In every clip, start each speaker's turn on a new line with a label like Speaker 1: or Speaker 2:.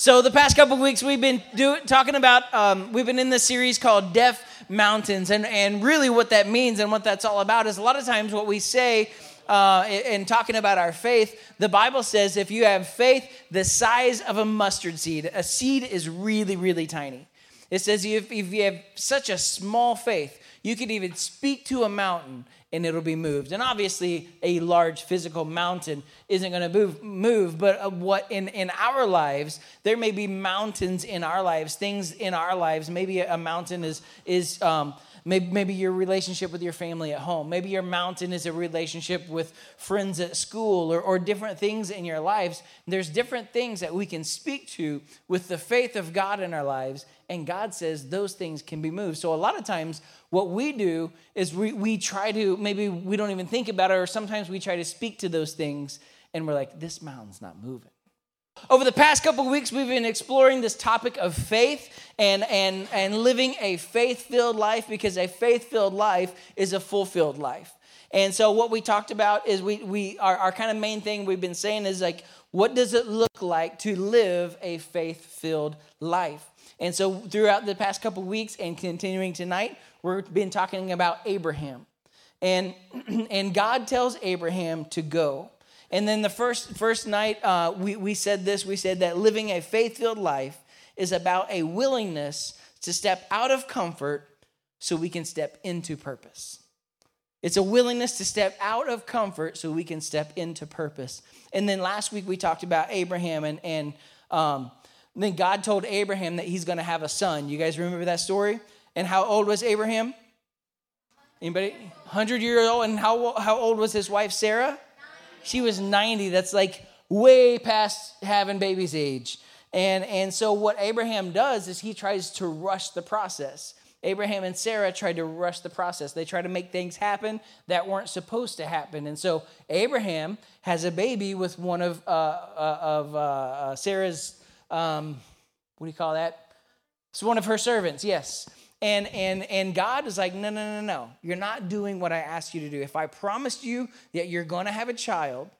Speaker 1: So the past couple weeks we've been do, talking about um, we've been in this series called Deaf Mountains, and and really what that means and what that's all about is a lot of times what we say. Uh, in talking about our faith, the Bible says if you have faith the size of a mustard seed, a seed is really, really tiny. It says if, if you have such a small faith, you could even speak to a mountain and it'll be moved. And obviously, a large physical mountain isn't going to move, move, but what in, in our lives, there may be mountains in our lives, things in our lives. Maybe a mountain is, is um, maybe, maybe your relationship with your family at home. Maybe your mountain is a relationship with friends at school or, or different things in your lives. There's different things that we can speak to with the faith of God in our lives. And God says those things can be moved. So a lot of times, what we do is we, we try to, maybe we don't even think about it, or sometimes we try to speak to those things and we're like, this mountain's not moving. Over the past couple weeks, we've been exploring this topic of faith and, and, and living a faith filled life because a faith filled life is a fulfilled life. And so, what we talked about is we, we our, our kind of main thing we've been saying is like, what does it look like to live a faith filled life? And so, throughout the past couple weeks and continuing tonight, We've been talking about Abraham. And, and God tells Abraham to go. And then the first, first night, uh, we, we said this we said that living a faith filled life is about a willingness to step out of comfort so we can step into purpose. It's a willingness to step out of comfort so we can step into purpose. And then last week we talked about Abraham, and, and um, then God told Abraham that he's going to have a son. You guys remember that story? And how old was Abraham? Anybody? 100 years old. And how, how old was his wife, Sarah? She was 90. That's like way past having baby's age. And, and so what Abraham does is he tries to rush the process. Abraham and Sarah tried to rush the process. They tried to make things happen that weren't supposed to happen. And so Abraham has a baby with one of, uh, uh, of uh, uh Sarah's, um, what do you call that? It's one of her servants, yes. And, and, and God is like, no, no, no, no. You're not doing what I asked you to do. If I promised you that you're going to have a child,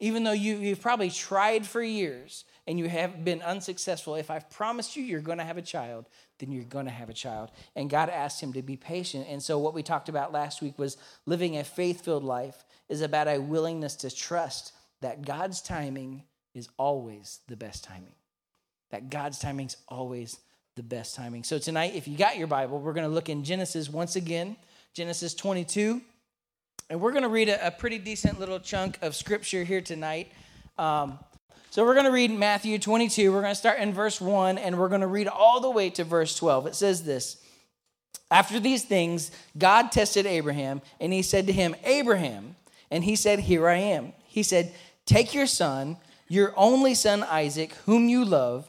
Speaker 1: even though you, you've probably tried for years and you have been unsuccessful, if I've promised you you're going to have a child, then you're going to have a child. And God asked him to be patient. And so, what we talked about last week was living a faith filled life is about a willingness to trust that God's timing is always the best timing. That God's timing is always the best timing. So tonight, if you got your Bible, we're going to look in Genesis once again, Genesis 22. And we're going to read a, a pretty decent little chunk of scripture here tonight. Um, so we're going to read Matthew 22. We're going to start in verse 1 and we're going to read all the way to verse 12. It says this After these things, God tested Abraham and he said to him, Abraham. And he said, Here I am. He said, Take your son, your only son Isaac, whom you love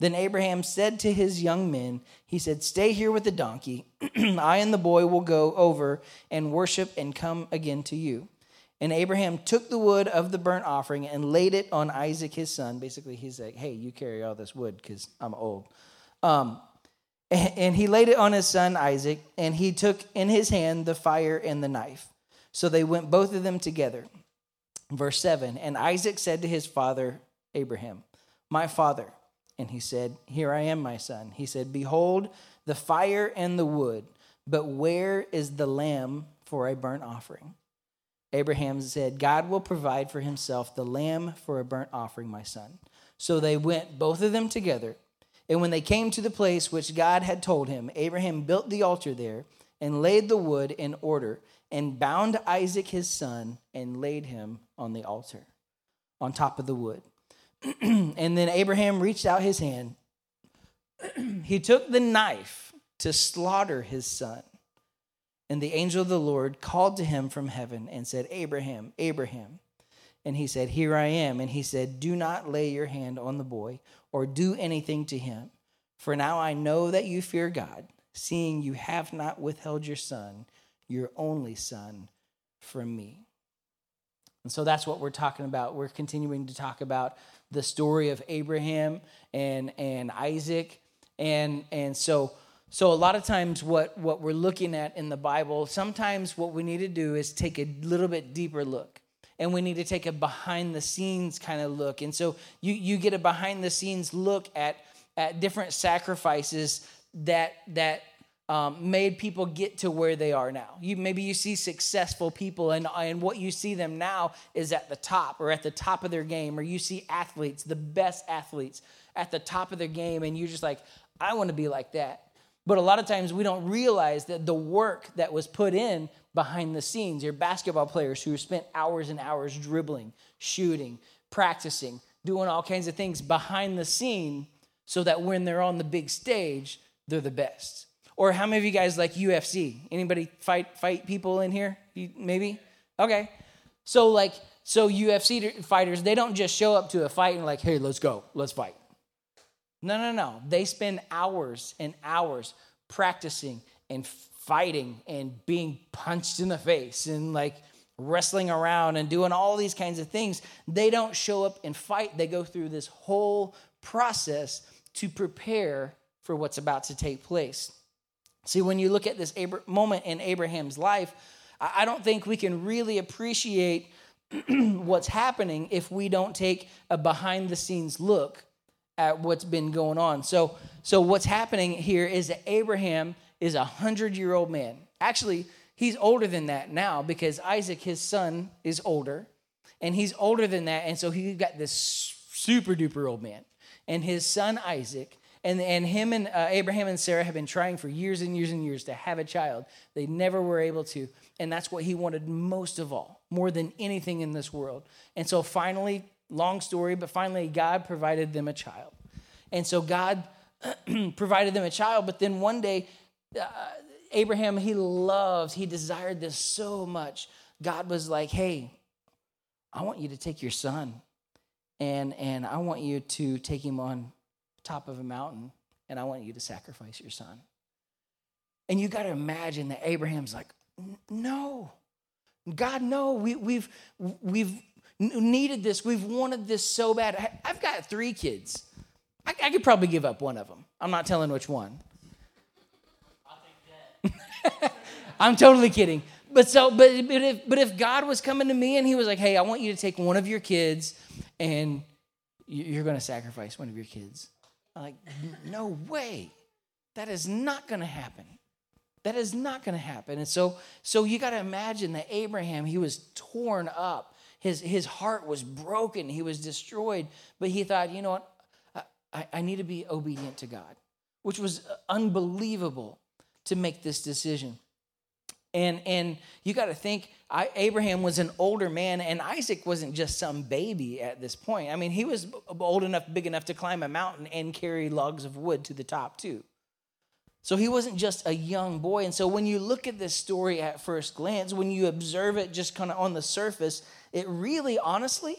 Speaker 1: Then Abraham said to his young men, He said, Stay here with the donkey. I and the boy will go over and worship and come again to you. And Abraham took the wood of the burnt offering and laid it on Isaac his son. Basically, he's like, Hey, you carry all this wood because I'm old. Um, and he laid it on his son Isaac, and he took in his hand the fire and the knife. So they went both of them together. Verse 7 And Isaac said to his father Abraham, My father. And he said, Here I am, my son. He said, Behold the fire and the wood, but where is the lamb for a burnt offering? Abraham said, God will provide for himself the lamb for a burnt offering, my son. So they went, both of them together. And when they came to the place which God had told him, Abraham built the altar there and laid the wood in order and bound Isaac his son and laid him on the altar on top of the wood. and then Abraham reached out his hand. he took the knife to slaughter his son. And the angel of the Lord called to him from heaven and said, Abraham, Abraham. And he said, Here I am. And he said, Do not lay your hand on the boy or do anything to him. For now I know that you fear God, seeing you have not withheld your son, your only son, from me. And so that's what we're talking about. We're continuing to talk about the story of Abraham and, and Isaac. And, and so, so a lot of times what, what we're looking at in the Bible, sometimes what we need to do is take a little bit deeper look. And we need to take a behind the scenes kind of look. And so you, you get a behind the scenes look at, at different sacrifices that, that um, made people get to where they are now. You maybe you see successful people, and and what you see them now is at the top or at the top of their game, or you see athletes, the best athletes, at the top of their game, and you're just like, I want to be like that. But a lot of times we don't realize that the work that was put in behind the scenes. Your basketball players who spent hours and hours dribbling, shooting, practicing, doing all kinds of things behind the scene, so that when they're on the big stage, they're the best or how many of you guys like UFC? Anybody fight fight people in here? You, maybe? Okay. So like so UFC fighters, they don't just show up to a fight and like, "Hey, let's go. Let's fight." No, no, no. They spend hours and hours practicing and fighting and being punched in the face and like wrestling around and doing all these kinds of things. They don't show up and fight. They go through this whole process to prepare for what's about to take place. See, when you look at this moment in Abraham's life, I don't think we can really appreciate what's happening if we don't take a behind the scenes look at what's been going on. So, so what's happening here is that Abraham is a hundred year old man. Actually, he's older than that now because Isaac, his son, is older, and he's older than that, and so he got this super duper old man. And his son Isaac and, and him and uh, Abraham and Sarah have been trying for years and years and years to have a child. They never were able to. And that's what he wanted most of all, more than anything in this world. And so finally, long story, but finally, God provided them a child. And so God provided them a child, but then one day, uh, Abraham, he loved, he desired this so much. God was like, hey, I want you to take your son and, and I want you to take him on top of a mountain and I want you to sacrifice your son. And you got to imagine that Abraham's like, no, God, no, we, we've, we've needed this. We've wanted this so bad. I've got three kids. I, I could probably give up one of them. I'm not telling which one. I'm totally kidding. But so, but, but if but if God was coming to me and He was like, "Hey, I want you to take one of your kids, and you're going to sacrifice one of your kids," I'm like, no way. That is not going to happen. That is not going to happen. And so, so you got to imagine that Abraham, he was torn up. His, his heart was broken. He was destroyed. But he thought, you know what? I, I need to be obedient to God, which was uh, unbelievable to make this decision. And, and you got to think, I, Abraham was an older man, and Isaac wasn't just some baby at this point. I mean, he was old enough, big enough to climb a mountain and carry logs of wood to the top, too. So he wasn't just a young boy. And so when you look at this story at first glance, when you observe it just kind of on the surface, it really, honestly,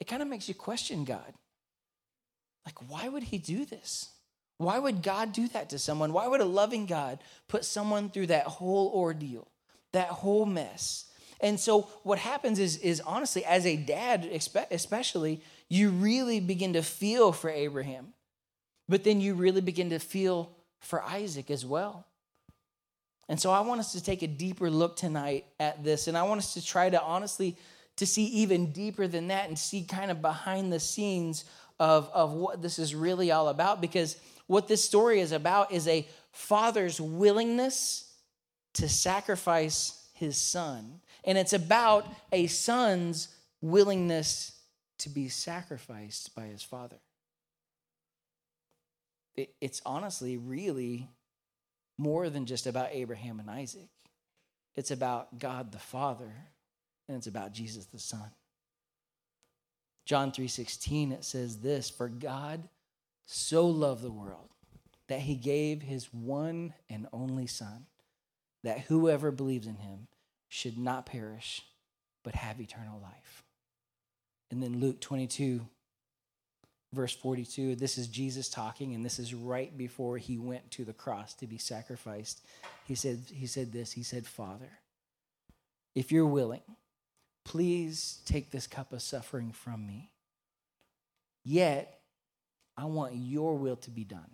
Speaker 1: it kind of makes you question God. Like, why would he do this? Why would God do that to someone? Why would a loving God put someone through that whole ordeal, that whole mess? And so what happens is, is honestly, as a dad, especially, you really begin to feel for Abraham, but then you really begin to feel for Isaac as well. And so I want us to take a deeper look tonight at this, and I want us to try to honestly to see even deeper than that and see kind of behind the scenes of, of what this is really all about because what this story is about is a father's willingness to sacrifice his son. And it's about a son's willingness to be sacrificed by his father. it's honestly really more than just about Abraham and Isaac. It's about God the Father and it's about Jesus the Son. John 3:16 it says this, for God so loved the world that he gave his one and only Son, that whoever believes in him should not perish, but have eternal life. And then Luke 22, verse 42. This is Jesus talking, and this is right before he went to the cross to be sacrificed. He said, he said this He said, Father, if you're willing, please take this cup of suffering from me. Yet, I want your will to be done,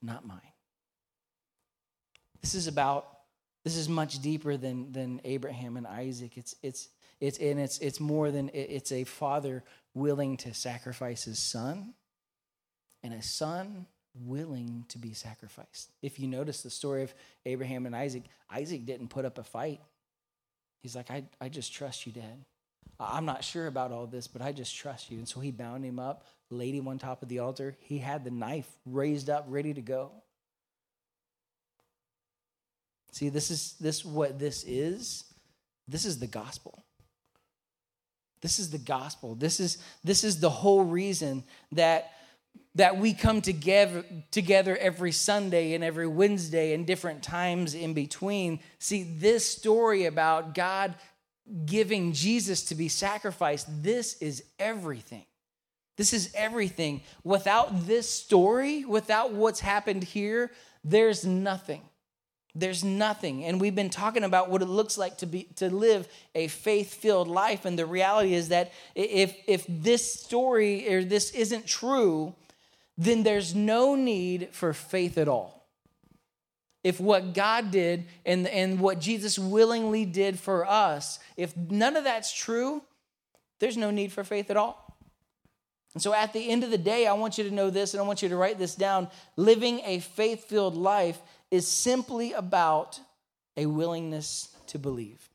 Speaker 1: not mine. This is about, this is much deeper than, than Abraham and Isaac. It's, it's, it's, and it's, it's more than, it's a father willing to sacrifice his son and a son willing to be sacrificed. If you notice the story of Abraham and Isaac, Isaac didn't put up a fight. He's like, I, I just trust you, Dad. I'm not sure about all this, but I just trust you. And so he bound him up, laid him on top of the altar. He had the knife raised up, ready to go. See, this is this what this is. This is the gospel. This is the gospel. This is this is the whole reason that that we come together together every Sunday and every Wednesday and different times in between. See, this story about God giving Jesus to be sacrificed, this is everything. This is everything. Without this story, without what's happened here, there's nothing. There's nothing. And we've been talking about what it looks like to be to live a faith-filled life and the reality is that if if this story or this isn't true, then there's no need for faith at all. If what God did and, and what Jesus willingly did for us, if none of that's true, there's no need for faith at all. And so at the end of the day, I want you to know this and I want you to write this down. Living a faith filled life is simply about a willingness to believe.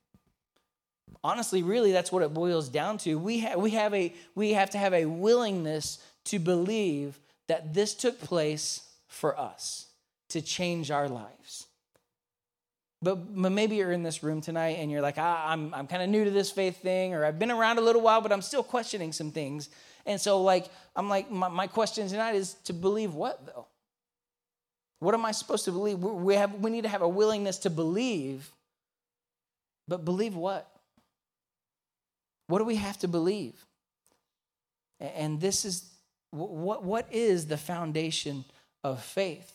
Speaker 1: Honestly, really, that's what it boils down to. We, ha- we, have a, we have to have a willingness to believe that this took place for us to change our lives. But, maybe you're in this room tonight and you're like, ah, I'm, I'm kind of new to this faith thing, or I've been around a little while, but I'm still questioning some things. And so, like, I'm like, my, my question tonight is to believe what, though? What am I supposed to believe? We, have, we need to have a willingness to believe, but believe what? What do we have to believe? And this is what, what is the foundation of faith?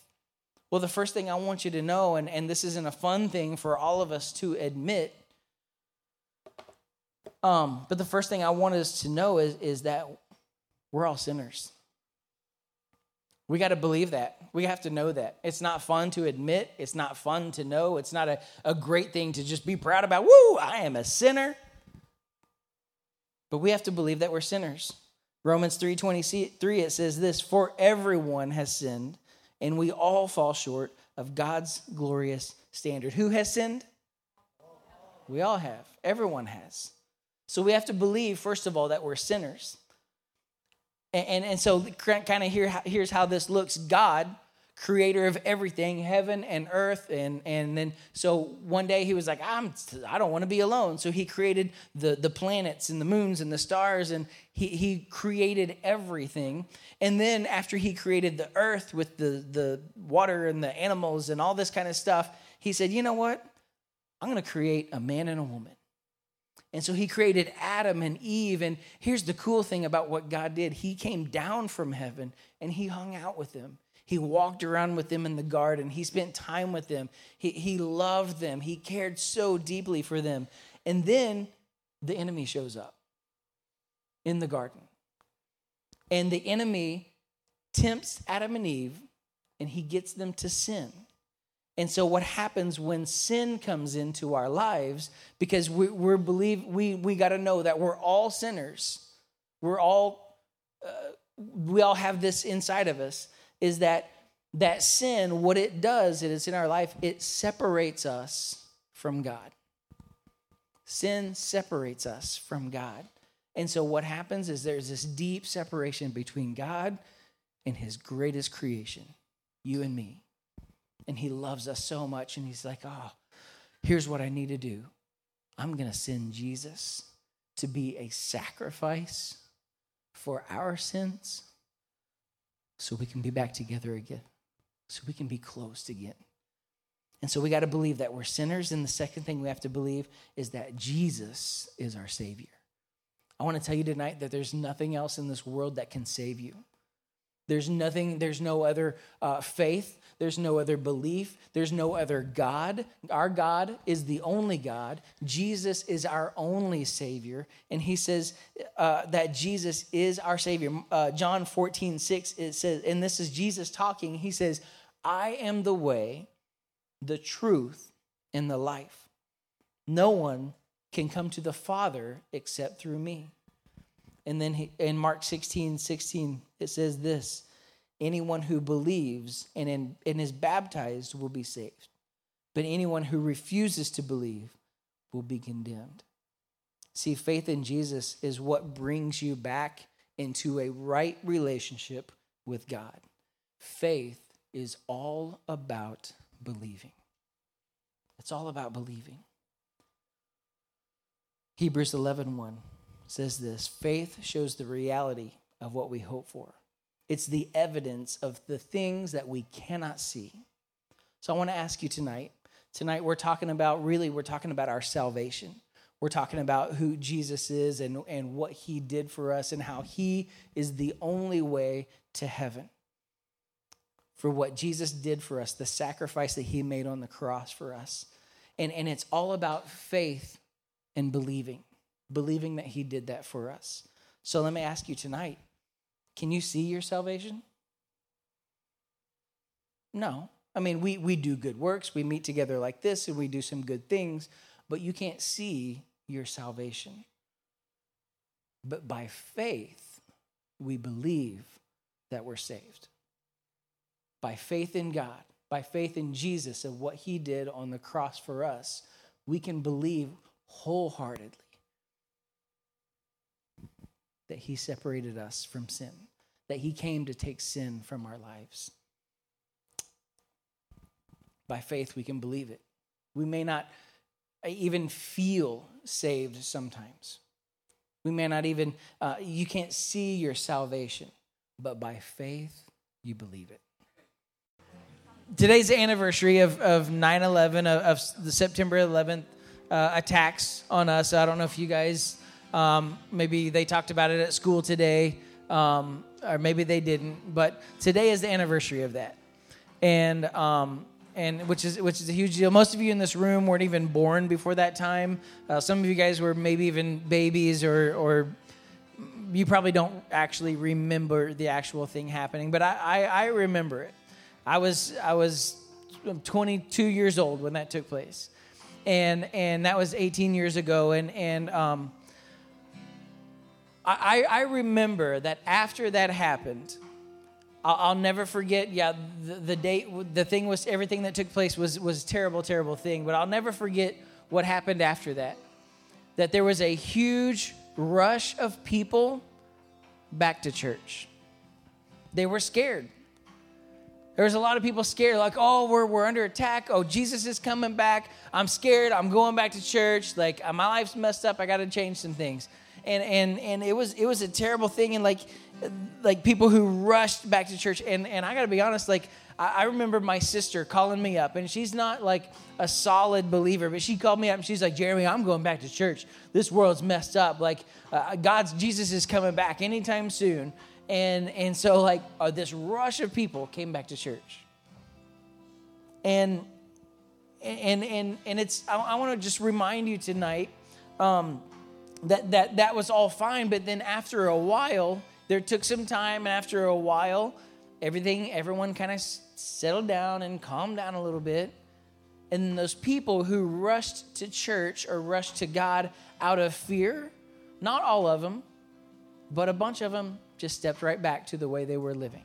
Speaker 1: Well, the first thing I want you to know, and, and this isn't a fun thing for all of us to admit, um, but the first thing I want us to know is, is that we're all sinners. We got to believe that. We have to know that. It's not fun to admit. It's not fun to know. It's not a, a great thing to just be proud about. Woo, I am a sinner. But we have to believe that we're sinners. Romans 3:23 it says this, for everyone has sinned and we all fall short of God's glorious standard. Who has sinned? We all have. Everyone has. So we have to believe first of all that we're sinners. And, and, and so, kind of here, here's how this looks God, creator of everything, heaven and earth. And, and then, so one day he was like, I'm, I don't want to be alone. So he created the, the planets and the moons and the stars, and he, he created everything. And then, after he created the earth with the, the water and the animals and all this kind of stuff, he said, You know what? I'm going to create a man and a woman. And so he created Adam and Eve. And here's the cool thing about what God did He came down from heaven and he hung out with them. He walked around with them in the garden. He spent time with them. He, he loved them. He cared so deeply for them. And then the enemy shows up in the garden. And the enemy tempts Adam and Eve and he gets them to sin. And so, what happens when sin comes into our lives? Because we, we believe we we got to know that we're all sinners. We're all uh, we all have this inside of us. Is that that sin? What it does, it is in our life. It separates us from God. Sin separates us from God. And so, what happens is there's this deep separation between God and His greatest creation, you and me and he loves us so much and he's like oh here's what i need to do i'm going to send jesus to be a sacrifice for our sins so we can be back together again so we can be close again. And so we got to believe that we're sinners and the second thing we have to believe is that jesus is our savior. I want to tell you tonight that there's nothing else in this world that can save you There's nothing, there's no other uh, faith, there's no other belief, there's no other God. Our God is the only God. Jesus is our only Savior. And he says uh, that Jesus is our Savior. Uh, John 14, 6, it says, and this is Jesus talking. He says, I am the way, the truth, and the life. No one can come to the Father except through me. And then he, in Mark 16, 16, it says this anyone who believes and, in, and is baptized will be saved, but anyone who refuses to believe will be condemned. See, faith in Jesus is what brings you back into a right relationship with God. Faith is all about believing. It's all about believing. Hebrews 11:1 1 says this, faith shows the reality of what we hope for. It's the evidence of the things that we cannot see. So I want to ask you tonight. Tonight we're talking about really we're talking about our salvation. We're talking about who Jesus is and, and what he did for us and how he is the only way to heaven. For what Jesus did for us, the sacrifice that he made on the cross for us. And, and it's all about faith and believing, believing that he did that for us. So let me ask you tonight can you see your salvation? No. I mean, we, we do good works, we meet together like this, and we do some good things, but you can't see your salvation. But by faith, we believe that we're saved. By faith in God, by faith in Jesus and what he did on the cross for us, we can believe wholeheartedly that he separated us from sin, that he came to take sin from our lives. By faith, we can believe it. We may not even feel saved sometimes. We may not even, uh, you can't see your salvation, but by faith, you believe it. Today's anniversary of, of 9 11, of, of the September 11th uh, attacks on us. I don't know if you guys um, maybe they talked about it at school today, um, or maybe they didn't. But today is the anniversary of that, and um, and which is which is a huge deal. Most of you in this room weren't even born before that time. Uh, some of you guys were maybe even babies, or or you probably don't actually remember the actual thing happening. But I, I, I remember it. I was I was 22 years old when that took place, and and that was 18 years ago, and and um, I, I remember that after that happened, I'll, I'll never forget. Yeah, the, the date, the thing was, everything that took place was was terrible, terrible thing. But I'll never forget what happened after that. That there was a huge rush of people back to church. They were scared. There was a lot of people scared, like, oh, we're, we're under attack. Oh, Jesus is coming back. I'm scared. I'm going back to church. Like, my life's messed up. I got to change some things and and and it was it was a terrible thing. And like like people who rushed back to church. And and I got to be honest like I, remember my sister calling me up. And she's not like a solid believer but she called me up and she's like Jeremy I'm going back to church. This world's messed up. Like uh, God's Jesus is coming back anytime soon. And and so like uh, this rush of people came back to church. And and and and it's I, I want to just remind you tonight um, that, that that was all fine. But then after a while, there took some time, and after a while, everything, everyone kind of settled down and calmed down a little bit. And those people who rushed to church or rushed to God out of fear, not all of them, but a bunch of them just stepped right back to the way they were living.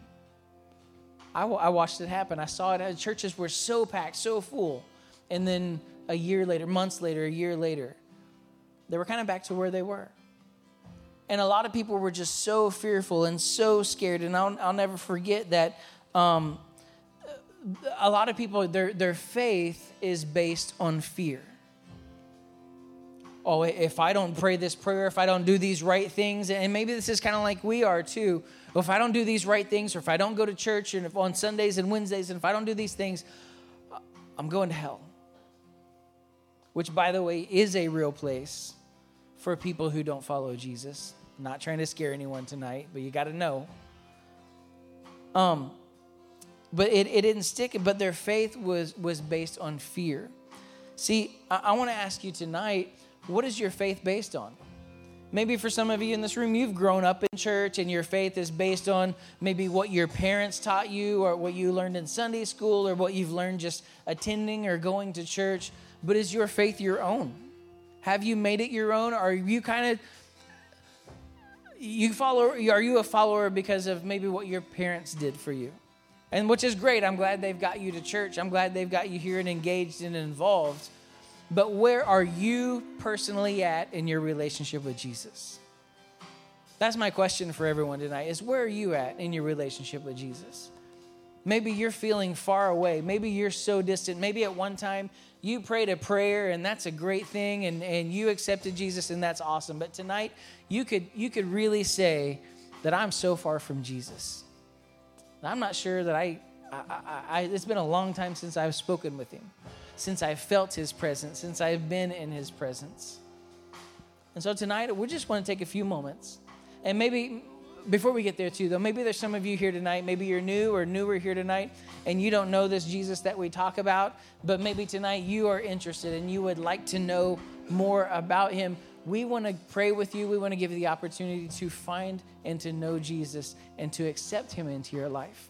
Speaker 1: I, I watched it happen. I saw it. Uh, churches were so packed, so full. And then a year later, months later, a year later, they were kind of back to where they were. And a lot of people were just so fearful and so scared. And I'll, I'll never forget that um, a lot of people, their, their faith is based on fear. Oh, if I don't pray this prayer, if I don't do these right things, and maybe this is kind of like we are too. If I don't do these right things, or if I don't go to church and if on Sundays and Wednesdays, and if I don't do these things, I'm going to hell. Which, by the way, is a real place for people who don't follow Jesus. I'm not trying to scare anyone tonight, but you got to know. Um, but it, it didn't stick. But their faith was was based on fear. See, I, I want to ask you tonight, what is your faith based on? Maybe for some of you in this room, you've grown up in church and your faith is based on maybe what your parents taught you or what you learned in Sunday school or what you've learned just attending or going to church. But is your faith your own? Have you made it your own? Are you kind of you follow are you a follower because of maybe what your parents did for you? And which is great. I'm glad they've got you to church. I'm glad they've got you here and engaged and involved. But where are you personally at in your relationship with Jesus? That's my question for everyone tonight is where are you at in your relationship with Jesus? Maybe you're feeling far away. Maybe you're so distant. Maybe at one time you prayed a prayer and that's a great thing and, and you accepted Jesus and that's awesome. But tonight you could you could really say that I'm so far from Jesus. I'm not sure that I, I, I, I it's been a long time since I've spoken with him since I've felt his presence, since I've been in his presence. And so tonight, we just want to take a few moments. And maybe before we get there, too, though, maybe there's some of you here tonight. Maybe you're new or newer here tonight, and you don't know this Jesus that we talk about. But maybe tonight you are interested and you would like to know more about him. We want to pray with you. We want to give you the opportunity to find and to know Jesus and to accept him into your life.